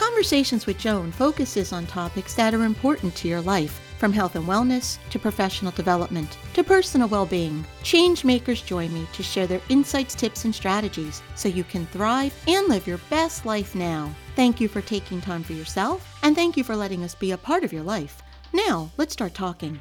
Conversations with Joan focuses on topics that are important to your life, from health and wellness to professional development to personal well being. Change makers join me to share their insights, tips, and strategies so you can thrive and live your best life now. Thank you for taking time for yourself, and thank you for letting us be a part of your life. Now, let's start talking.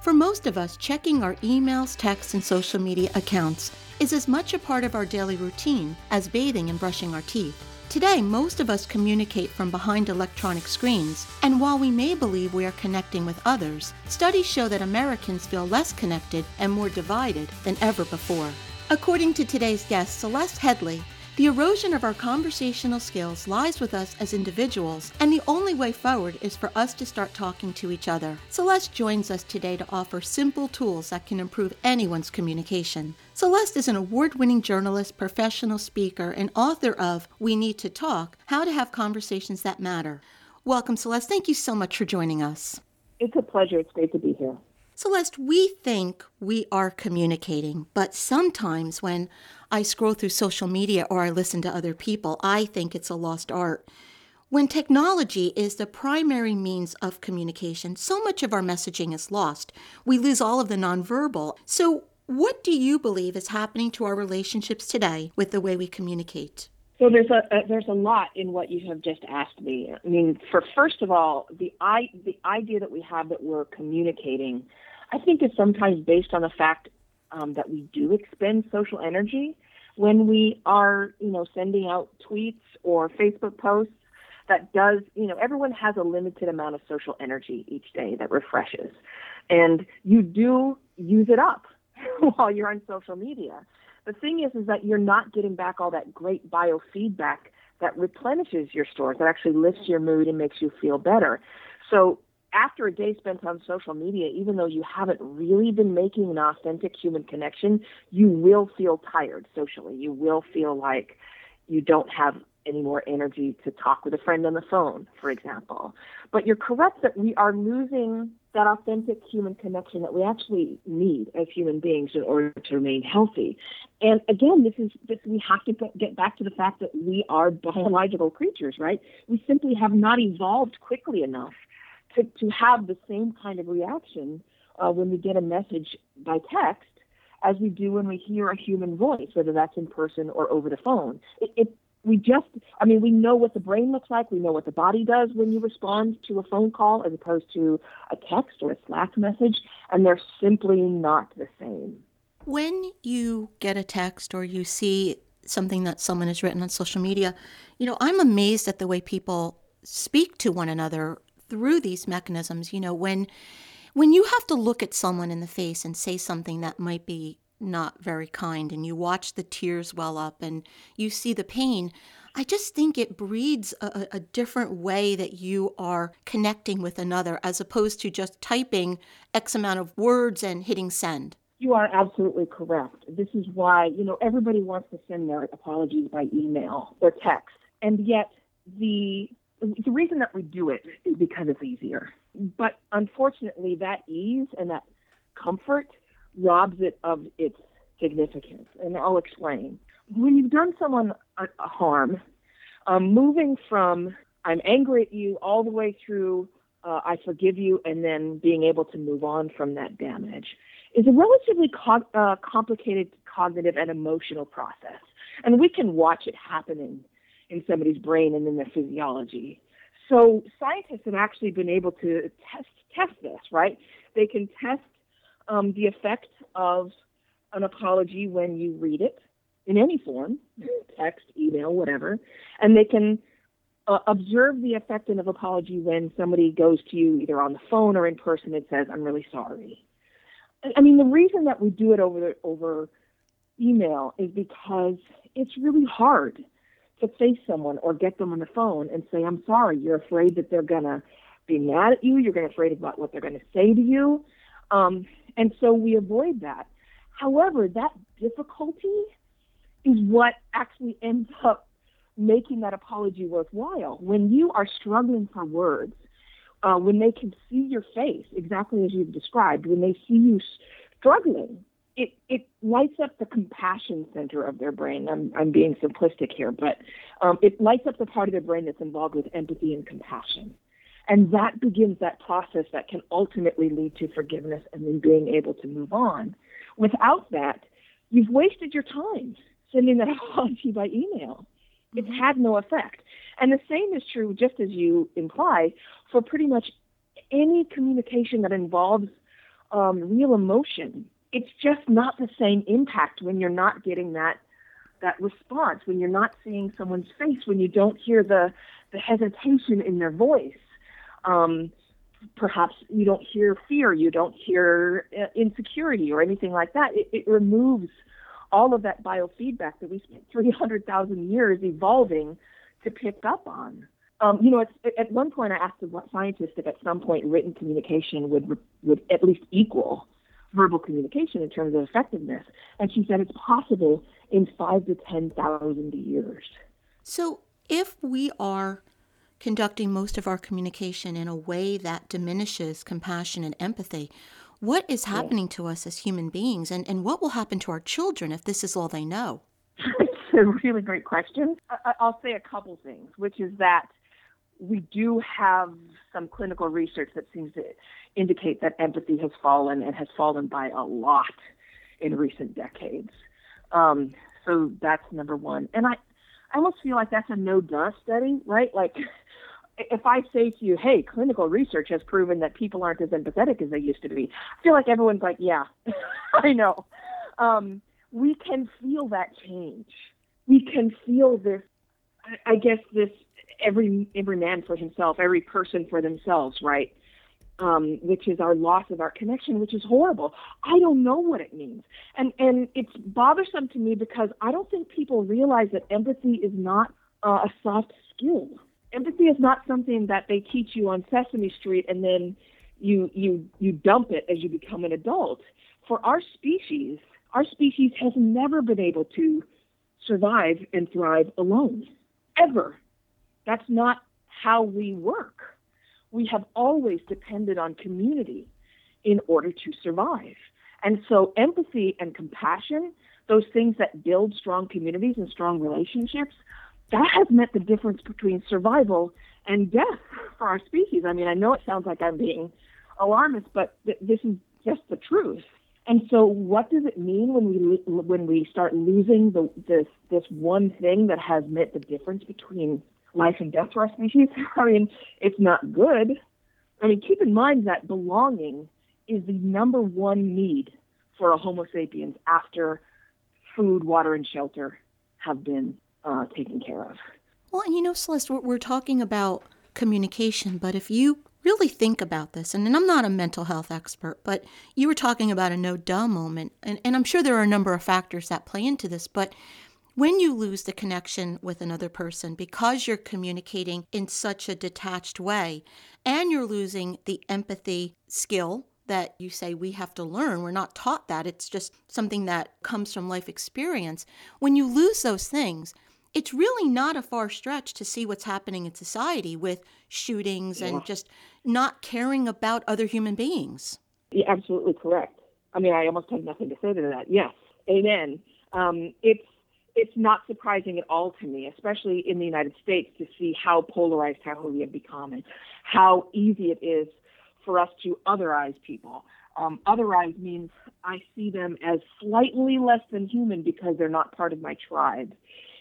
For most of us, checking our emails, texts, and social media accounts is as much a part of our daily routine as bathing and brushing our teeth. Today, most of us communicate from behind electronic screens, and while we may believe we are connecting with others, studies show that Americans feel less connected and more divided than ever before. According to today's guest, Celeste Headlee, the erosion of our conversational skills lies with us as individuals, and the only way forward is for us to start talking to each other. Celeste joins us today to offer simple tools that can improve anyone's communication. Celeste is an award winning journalist, professional speaker, and author of We Need to Talk How to Have Conversations That Matter. Welcome, Celeste. Thank you so much for joining us. It's a pleasure. It's great to be here. Celeste, we think we are communicating, but sometimes when I scroll through social media or I listen to other people, I think it's a lost art. When technology is the primary means of communication, so much of our messaging is lost. We lose all of the nonverbal. So, what do you believe is happening to our relationships today with the way we communicate? So there's a, a, there's a lot in what you have just asked me. I mean, for first of all, the i the idea that we have that we're communicating I think is sometimes based on the fact um, that we do expend social energy when we are, you know, sending out tweets or Facebook posts. That does, you know, everyone has a limited amount of social energy each day that refreshes, and you do use it up while you're on social media. The thing is, is that you're not getting back all that great biofeedback that replenishes your stores, that actually lifts your mood and makes you feel better. So after a day spent on social media, even though you haven't really been making an authentic human connection, you will feel tired socially. You will feel like you don't have any more energy to talk with a friend on the phone, for example. But you're correct that we are losing that authentic human connection that we actually need as human beings in order to remain healthy. And again, this is this we have to get back to the fact that we are biological creatures, right? We simply have not evolved quickly enough to, to have the same kind of reaction uh, when we get a message by text as we do when we hear a human voice, whether that's in person or over the phone. It, it, we just, I mean, we know what the brain looks like. We know what the body does when you respond to a phone call as opposed to a text or a Slack message, and they're simply not the same. When you get a text or you see something that someone has written on social media, you know, I'm amazed at the way people speak to one another through these mechanisms you know when when you have to look at someone in the face and say something that might be not very kind and you watch the tears well up and you see the pain i just think it breeds a, a different way that you are connecting with another as opposed to just typing x amount of words and hitting send you are absolutely correct. This is why, you know, everybody wants to send their apologies by email or text. And yet the the reason that we do it is because it's easier. But unfortunately, that ease and that comfort robs it of its significance. And I'll explain. When you've done someone a, a harm, um, moving from I'm angry at you all the way through uh, I forgive you and then being able to move on from that damage is a relatively co- uh, complicated cognitive and emotional process. And we can watch it happening in somebody's brain and in their physiology. So scientists have actually been able to test test this, right? They can test um, the effect of an apology when you read it in any form, text, email, whatever, and they can uh, observe the effect of an apology when somebody goes to you either on the phone or in person and says, "I'm really sorry." I mean, the reason that we do it over over email is because it's really hard to face someone or get them on the phone and say, I'm sorry, you're afraid that they're going to be mad at you, you're going to afraid about what they're going to say to you. Um, and so we avoid that. However, that difficulty is what actually ends up making that apology worthwhile. When you are struggling for words, uh, when they can see your face exactly as you've described, when they see you struggling, it, it lights up the compassion center of their brain. I'm, I'm being simplistic here, but um, it lights up the part of their brain that's involved with empathy and compassion. And that begins that process that can ultimately lead to forgiveness and then being able to move on. Without that, you've wasted your time sending that apology by email. It's mm-hmm. had no effect. And the same is true, just as you imply, for pretty much any communication that involves um, real emotion. It's just not the same impact when you're not getting that that response, when you're not seeing someone's face, when you don't hear the the hesitation in their voice. Um, perhaps you don't hear fear, you don't hear uh, insecurity or anything like that. It, it removes all of that biofeedback that we spent 300,000 years evolving to pick up on. Um, you know, at one point I asked a scientist if at some point written communication would would at least equal verbal communication in terms of effectiveness, and she said it's possible in five to ten thousand years. So, if we are conducting most of our communication in a way that diminishes compassion and empathy, what is happening yeah. to us as human beings, and, and what will happen to our children if this is all they know? it's a really great question. I, I'll say a couple things, which is that we do have some clinical research that seems to indicate that empathy has fallen and has fallen by a lot in recent decades. Um, so that's number one. And I, I almost feel like that's a no duh study, right? Like if I say to you, hey, clinical research has proven that people aren't as empathetic as they used to be, I feel like everyone's like, yeah, I know. Um, we can feel that change. We can feel this, I guess, this every every man for himself, every person for themselves, right? Um, which is our loss of our connection, which is horrible. I don't know what it means, and and it's bothersome to me because I don't think people realize that empathy is not uh, a soft skill empathy is not something that they teach you on Sesame Street and then you you you dump it as you become an adult. For our species, our species has never been able to survive and thrive alone. Ever. That's not how we work. We have always depended on community in order to survive. And so empathy and compassion, those things that build strong communities and strong relationships, that has meant the difference between survival and death for our species. I mean, I know it sounds like I'm being alarmist, but th- this is just the truth. And so, what does it mean when we when we start losing the, this this one thing that has meant the difference between life and death for our species? I mean, it's not good. I mean, keep in mind that belonging is the number one need for a Homo sapiens after food, water, and shelter have been uh, taken care of. Well, and you know, Celeste, we're, we're talking about communication, but if you really think about this, and, and, I'm not a mental health expert, but you were talking about a no duh moment, and, and I'm sure there are a number of factors that play into this, but when you lose the connection with another person because you're communicating in such a detached way, and you're losing the empathy skill that you say we have to learn. We're not taught that. It's just something that comes from life experience. When you lose those things, it's really not a far stretch to see what's happening in society with shootings yeah. and just not caring about other human beings. Absolutely correct. I mean, I almost have nothing to say to that. Yes, amen. Um, it's it's not surprising at all to me, especially in the United States, to see how polarized how we have become and how easy it is for us to otherize people. Um, otherize means I see them as slightly less than human because they're not part of my tribe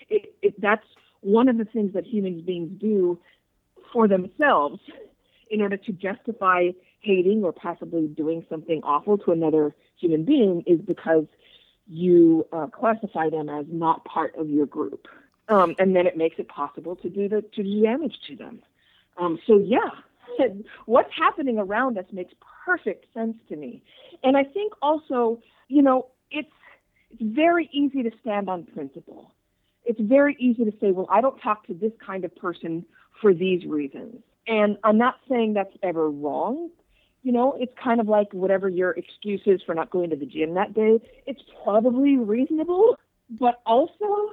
it, it, that's one of the things that human beings do for themselves in order to justify hating or possibly doing something awful to another human being is because you uh, classify them as not part of your group. Um, and then it makes it possible to do the to do damage to them. Um, so yeah, what's happening around us makes perfect sense to me. And I think also, you know, it's it's very easy to stand on principle it's very easy to say, well, I don't talk to this kind of person for these reasons. And I'm not saying that's ever wrong. You know, it's kind of like whatever your excuse is for not going to the gym that day. It's probably reasonable, but also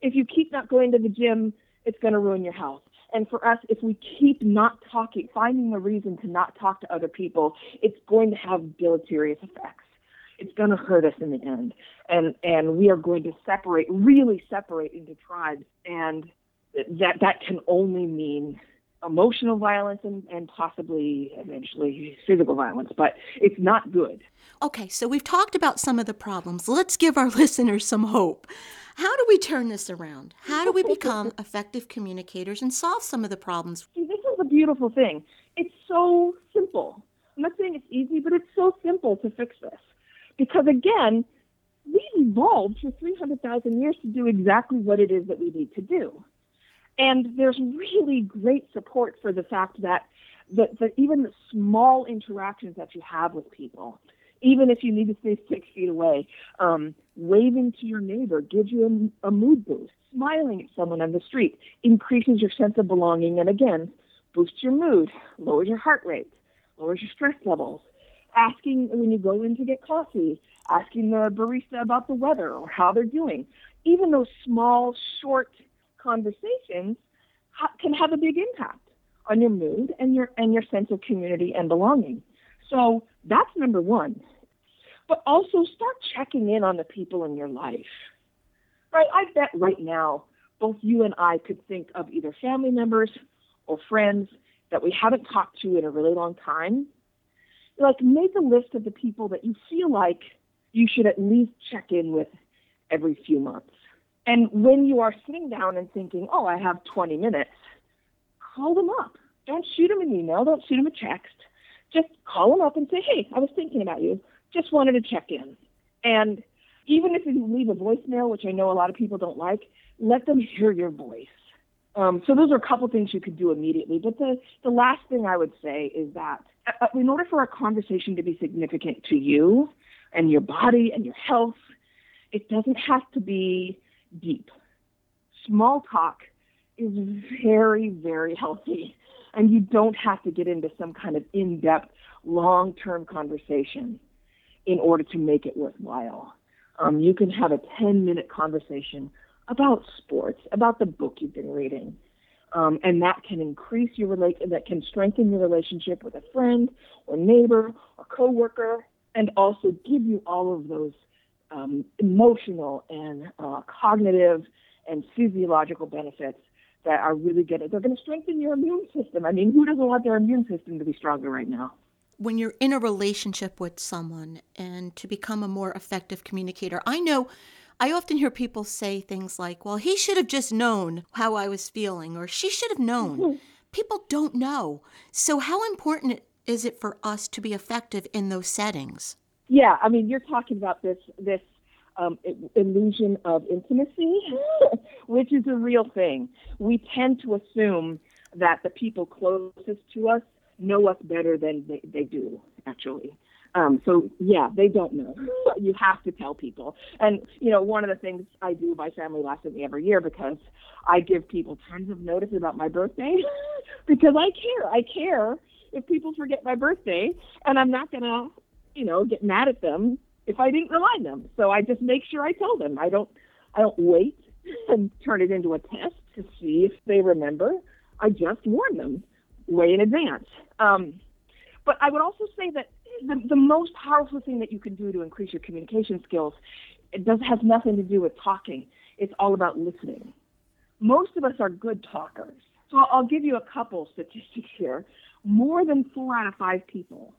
if you keep not going to the gym, it's going to ruin your health. And for us, if we keep not talking, finding a reason to not talk to other people, it's going to have deleterious effects. It's going to hurt us in the end. And, and we are going to separate, really separate into tribes. And that, that can only mean emotional violence and, and possibly eventually physical violence, but it's not good. Okay, so we've talked about some of the problems. Let's give our listeners some hope. How do we turn this around? How do we become effective communicators and solve some of the problems? See, this is a beautiful thing. It's so simple. I'm not saying it's easy, but it's so simple to fix this. Because again, we evolved for 300,000 years to do exactly what it is that we need to do. And there's really great support for the fact that, even the small interactions that you have with people, even if you need to stay six feet away. Um, waving to your neighbor gives you a, a mood boost. Smiling at someone on the street increases your sense of belonging and again, boosts your mood, lowers your heart rate, lowers your stress levels. Asking when you go in to get coffee, asking the barista about the weather or how they're doing. Even those small, short conversations ha- can have a big impact on your mood and your and your sense of community and belonging. So that's number one. But also start checking in on the people in your life. Right? I bet right now both you and I could think of either family members or friends that we haven't talked to in a really long time. Like make a list of the people that you feel like you should at least check in with every few months. And when you are sitting down and thinking, oh, I have 20 minutes, call them up. Don't shoot them an email. Don't shoot them a text just call them up and say, hey, I was thinking about you. Just wanted to check in. And even if you leave a voicemail, which I know a lot of people don't like, let them hear your voice. Um, so those are a couple things you could do immediately. But the, the last thing I would say is that uh, in order for a conversation to be significant to you and your body and your health, it doesn't have to be deep. Small talk is very, very healthy and you don't have to get into some kind of in-depth, long-term conversation in order to make it worthwhile. Um, you can have a 10-minute conversation about sports, about the book you've been reading, um, and that can increase your relate that can strengthen your relationship with a friend or neighbor or coworker, and also give you all of those um, emotional and uh, cognitive and physiological benefits that are really good. They're going to strengthen your immune system. I mean, who doesn't want their immune system to be stronger right now? When you're in a relationship with someone and to become a more effective communicator, I know I often hear people say things like, well, he should have just known how I was feeling, or she should have known. Mm-hmm. People don't know. So, how important is it for us to be effective in those settings? Yeah, I mean, you're talking about this this um, illusion of intimacy, which is a real thing. We tend to assume that the people closest to us know us better than they, they do, actually. Um, so yeah, they don't know. you have to tell people. And you know, one of the things I do, my family laughs at me every year because I give people tons of notice about my birthday because I care. I care if people forget my birthday, and I'm not gonna, you know, get mad at them if I didn't remind them. So I just make sure I tell them. I don't I don't wait and turn it into a test to see if they remember. I just warn them way in advance. Um, but I would also say that the, the most powerful thing that you can do to increase your communication skills it does has nothing to do with talking. It's all about listening. Most of us are good talkers. So I'll give you a couple statistics here. More than four out of five people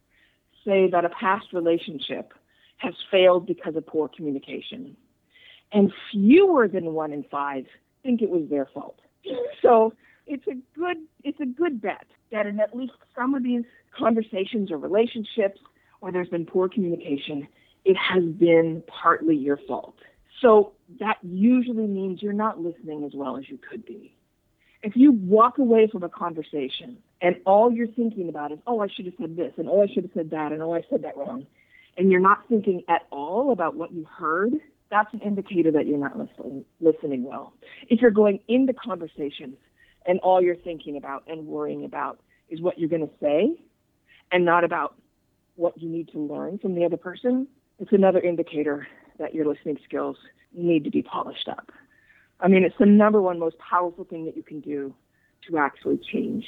say that a past relationship has failed because of poor communication. And fewer than one in five think it was their fault. So it's a good it's a good bet that in at least some of these conversations or relationships where there's been poor communication, it has been partly your fault. So that usually means you're not listening as well as you could be. If you walk away from a conversation and all you're thinking about is, oh, I should have said this, and oh, I should have said that, and oh, I said that wrong, and you're not thinking at all about what you heard, that's an indicator that you're not listening, listening well. If you're going into conversations and all you're thinking about and worrying about is what you're going to say and not about what you need to learn from the other person, it's another indicator that your listening skills need to be polished up. I mean, it's the number one most powerful thing that you can do to actually change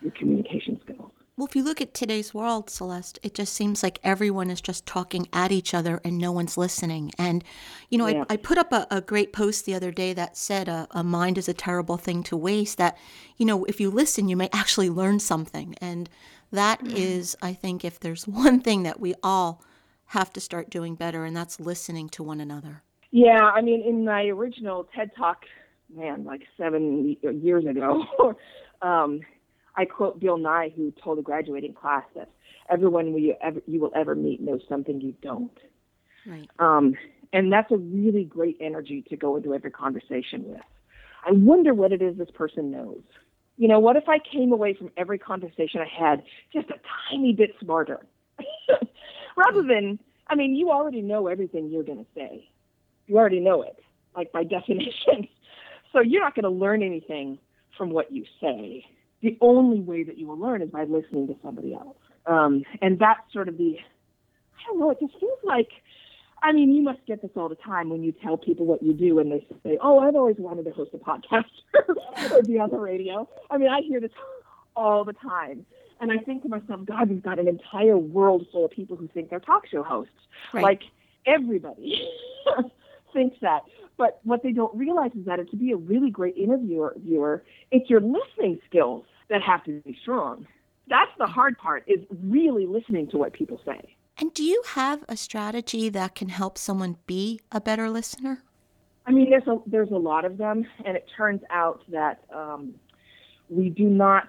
your communication skills. Well, if you look at today's world, Celeste, it just seems like everyone is just talking at each other and no one's listening. And, you know, yeah. I, I, put up a, a, great post the other day that said a, a, mind is a terrible thing to waste, that, you know, if you listen, you may actually learn something. And that mm-hmm. is, I think, if there's one thing that we all have to start doing better, and that's listening to one another. Yeah, I mean, in my original TED Talk, man, like seven years ago, um, I quote Bill Nye, who told a graduating class that everyone you ever you will ever meet knows something you don't. Right. Um, and that's a really great energy to go into every conversation with. I wonder what it is this person knows. You know, what if I came away from every conversation I had just a tiny bit smarter? Rather than, I mean, you already know everything you're going to say. You already know it, like by definition. So you're not going to learn anything from what you say the only way that you will learn is by listening to somebody else. Um, and that's sort of the, I don't know, it just feels like, I mean, you must get this all the time when you tell people what you do and they say, oh, I've always wanted to host a podcast or be on the radio. I mean, I hear this all the time. And I think to myself, God, we've got an entire world full of people who think they're talk show hosts. Right. Like everybody thinks that. But what they don't realize is that to be a really great interviewer, viewer, it's your listening skills that have to be strong. That's the hard part is really listening to what people say. And do you have a strategy that can help someone be a better listener? I mean, there's a there's a lot of them, and it turns out that um, we do not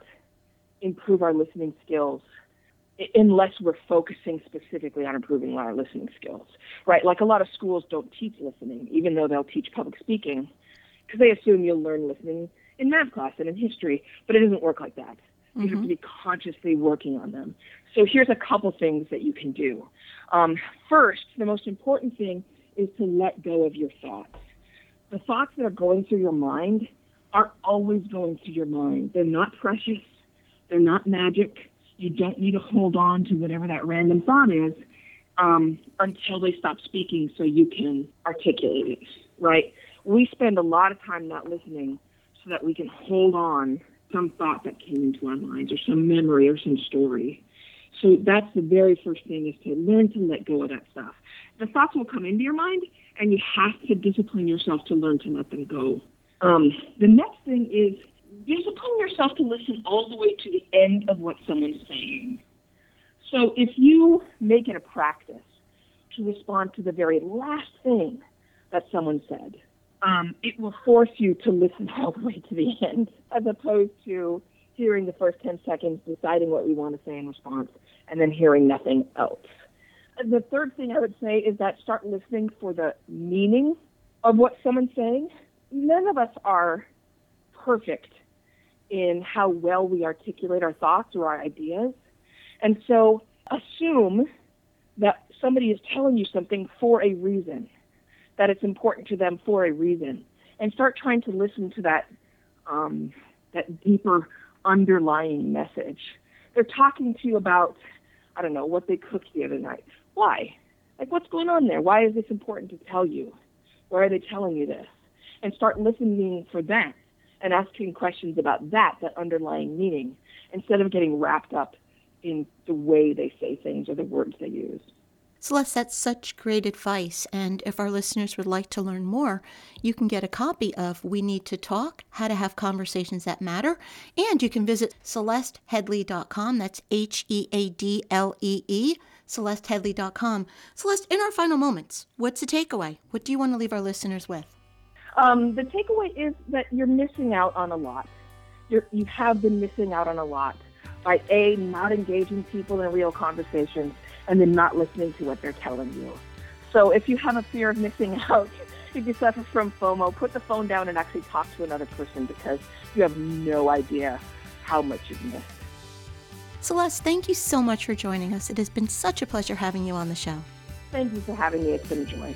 improve our listening skills unless we're focusing specifically on improving our listening skills, right? Like a lot of schools don't teach listening, even though they'll teach public speaking, because they assume you'll learn listening in math class and in history, but it doesn't work like that. You mm-hmm. have to mm-hmm. be consciously working on them. So here's a couple things that you can do. Um, first, the most important thing is to let go of your thoughts. The thoughts that are going through your mind are always going through your mind. They're not precious. They're not magic. You don't need to hold on to whatever that random thought is um, until they stop speaking so you can articulate it, right? We spend a lot of time not listening so that we can hold on some thought that came into our minds or some memory or some story. So that's the very first thing is to learn to let go of that stuff. The thoughts will come into your mind, and you have to discipline yourself to learn to let them go. Um, the next thing is discipline yourself to listen all the way to the end of what someone's saying. So if you make it a practice to respond to the very last thing that someone said, um, it will force you to listen all the way to the end, as opposed to hearing the first 10 seconds, deciding what we want to say in response, and then hearing nothing else. The third thing I would say is that start listening for the meaning of what someone's saying. None of us are perfect in how well we articulate our thoughts or our ideas. And so assume that somebody is telling you something for a reason, that it's important to them for a reason, and start trying to listen to that um, that deeper underlying message. They're talking to you about, I don't know, what they cooked the other night. Why? Like, what's going on there? Why is this important to tell you? Why are they telling you this? And start listening for that and asking questions about that, that underlying meaning, instead of getting wrapped up in the way they say things or the words they use. Celeste, that's such great advice. And if our listeners would like to learn more, you can get a copy of We Need to Talk How to Have Conversations That Matter. And you can visit celesteheadlee.com. That's H E A D L E E, celesteheadlee.com. Celeste, in our final moments, what's the takeaway? What do you want to leave our listeners with? Um, the takeaway is that you're missing out on a lot. You're, you have been missing out on a lot by A, not engaging people in real conversations, and then not listening to what they're telling you. So if you have a fear of missing out, if you suffer from FOMO, put the phone down and actually talk to another person because you have no idea how much you've missed. Celeste, thank you so much for joining us. It has been such a pleasure having you on the show. Thank you for having me. It's been a joy.